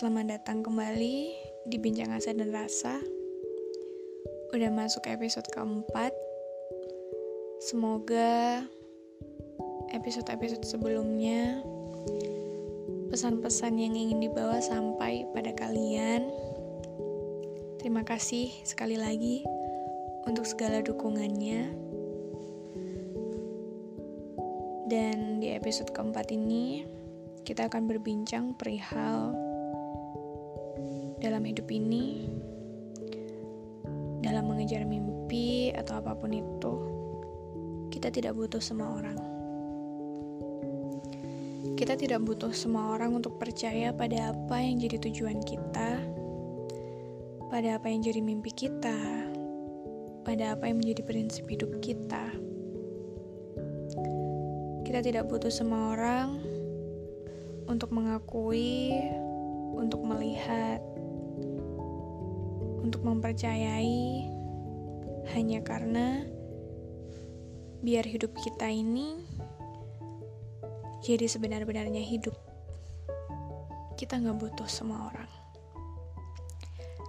Selamat datang kembali di Bincang Asa dan Rasa. Udah masuk episode keempat. Semoga episode-episode sebelumnya pesan-pesan yang ingin dibawa sampai pada kalian. Terima kasih sekali lagi untuk segala dukungannya. Dan di episode keempat ini, kita akan berbincang perihal dalam hidup ini, dalam mengejar mimpi atau apa pun itu, kita tidak butuh semua orang. Kita tidak butuh semua orang untuk percaya pada apa yang jadi tujuan kita, pada apa yang jadi mimpi kita, pada apa yang menjadi prinsip hidup kita. Kita tidak butuh semua orang untuk mengakui, untuk melihat, untuk mempercayai, hanya karena biar hidup kita ini jadi sebenar-benarnya hidup. Kita nggak butuh semua orang.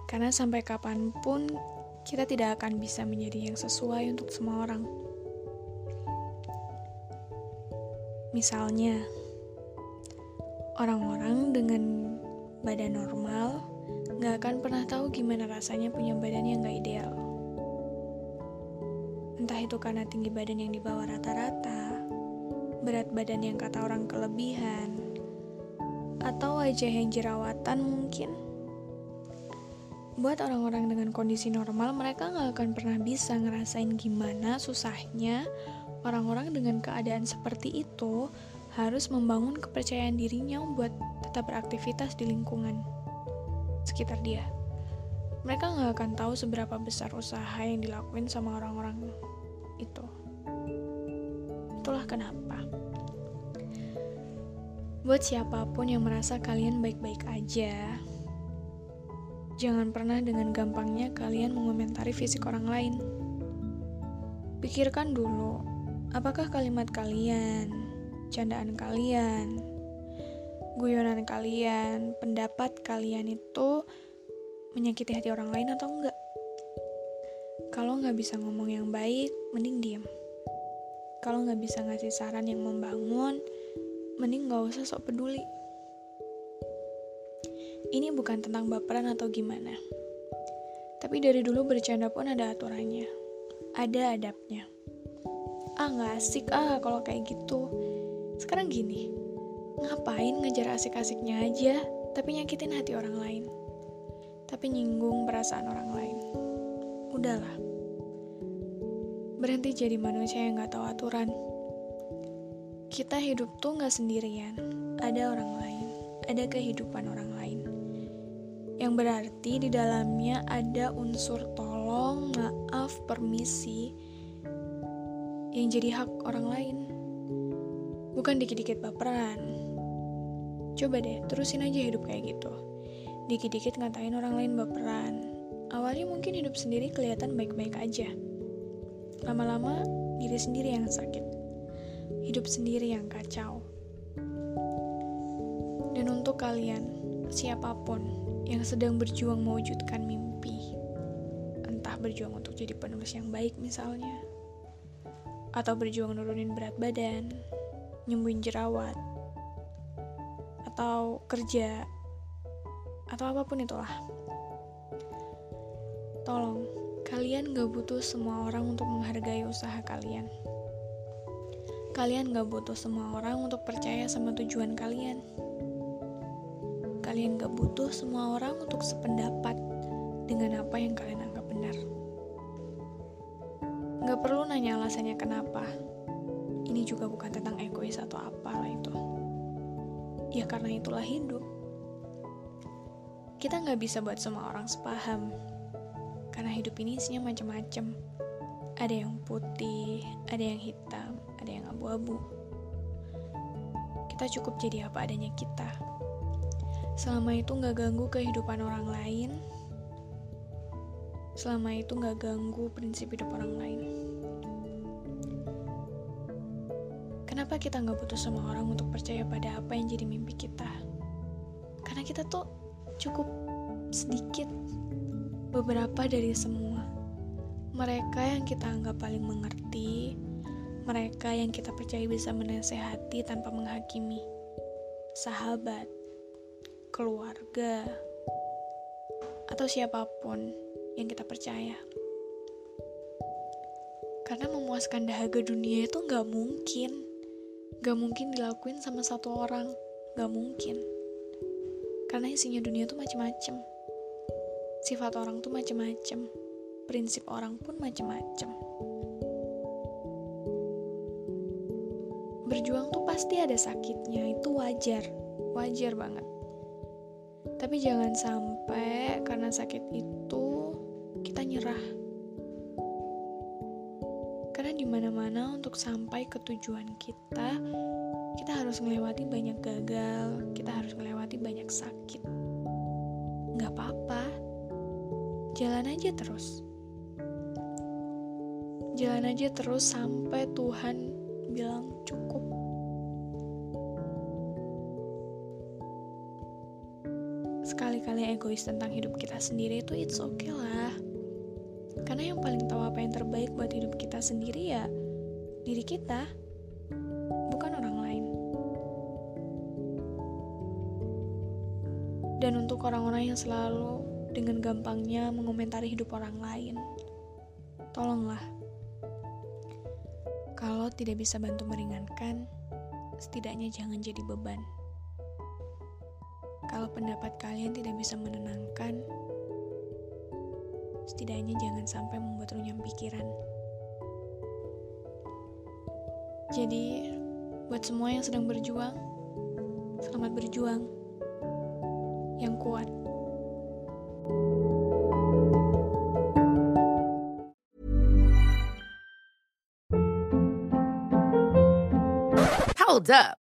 Karena sampai kapan pun kita tidak akan bisa menjadi yang sesuai untuk semua orang. Misalnya, orang-orang dengan badan normal nggak akan pernah tahu gimana rasanya punya badan yang nggak ideal. Entah itu karena tinggi badan yang di bawah rata-rata, berat badan yang kata orang kelebihan, atau wajah yang jerawatan mungkin. Buat orang-orang dengan kondisi normal, mereka nggak akan pernah bisa ngerasain gimana susahnya orang-orang dengan keadaan seperti itu harus membangun kepercayaan dirinya buat tetap beraktivitas di lingkungan sekitar dia. Mereka nggak akan tahu seberapa besar usaha yang dilakuin sama orang-orang itu. Itulah kenapa. Buat siapa pun yang merasa kalian baik-baik aja, jangan pernah dengan gampangnya kalian mengomentari fisik orang lain. Pikirkan dulu, apakah kalimat kalian, candaan kalian, guyonan kalian, pendapat kalian itu menyakiti hati orang lain atau enggak? Kalau nggak bisa ngomong yang baik, mending diem. Kalau nggak bisa ngasih saran yang membangun, mending nggak usah sok peduli. Ini bukan tentang baperan atau gimana. Tapi dari dulu bercanda pun ada aturannya. Ada adabnya. Ah nggak asik ah kalau kayak gitu. Sekarang gini, ngapain ngejar asik-asiknya aja, tapi nyakitin hati orang lain. Tapi nyinggung perasaan orang lain. Udahlah. Berhenti jadi manusia yang gak tahu aturan. Kita hidup tuh gak sendirian. Ada orang lain. Ada kehidupan orang lain. Yang berarti di dalamnya ada unsur tolong, maaf, permisi yang jadi hak orang lain. Bukan dikit-dikit baperan. Coba deh, terusin aja hidup kayak gitu. Dikit-dikit ngatain orang lain baperan. Awalnya mungkin hidup sendiri kelihatan baik-baik aja. Lama-lama, diri sendiri yang sakit. Hidup sendiri yang kacau. Dan untuk kalian, siapa pun yang sedang berjuang mewujudkan mimpi, entah berjuang untuk jadi penulis yang baik misalnya, atau berjuang nurunin berat badan, nyembuhin jerawat, atau kerja, atau apa pun itulah. Tolong, kalian gak butuh semua orang untuk menghargai usaha kalian. Kalian gak butuh semua orang untuk percaya sama tujuan kalian. Kalian gak butuh semua orang untuk sependapat yang kalian anggap benar. Gak perlu nanya alasannya kenapa. Ini juga bukan tentang egois atau apalah itu. Ya karena itulah hidup. Kita nggak bisa buat semua orang sepaham. Karena hidup ini isinya macam-macam. Ada yang putih, ada yang hitam, ada yang abu-abu. Kita cukup jadi apa adanya kita. Selama itu nggak ganggu kehidupan orang lain, selama itu nggak ganggu prinsip hidup orang lain. Kenapa kita nggak butuh semua orang untuk percaya pada apa yang jadi mimpi kita? Karena kita tuh cukup sedikit beberapa dari semua. Mereka yang kita anggap paling mengerti, mereka yang kita percaya bisa menasehati tanpa menghakimi. Sahabat, keluarga, atau siapa pun yang kita percaya. Karena memuaskan dahaga dunia itu nggak mungkin. Gak mungkin dilakuin sama satu orang. Gak mungkin. Karena isinya dunia tuh macem-macem. Sifat orang tuh macem-macem. Prinsip orang pun macem-macem. Berjuang tuh pasti ada sakitnya, itu wajar. Wajar banget. Tapi jangan sampai karena sakit itu kita nyerah. Karena di mana-mana untuk sampai ke tujuan kita, kita harus melewati banyak gagal, kita harus melewati banyak sakit. Nggak apa-apa, jalan aja terus. Jalan aja terus sampai Tuhan bilang cukup. Sekali-kali egois tentang hidup kita sendiri itu it's okay lah karena yang paling tahu apa yang terbaik buat hidup kita sendiri ya diri kita, bukan orang lain. Dan untuk orang-orang yang selalu dengan gampangnya mengomentari hidup orang lain, tolonglah. Kalau tidak bisa bantu meringankan, setidaknya jangan jadi beban. Kalau pendapat kalian tidak bisa menenangkan, setidaknya jangan sampai membuat runyam pikiran. Jadi, buat semua yang sedang berjuang, selamat berjuang. Yang kuat. Hold up.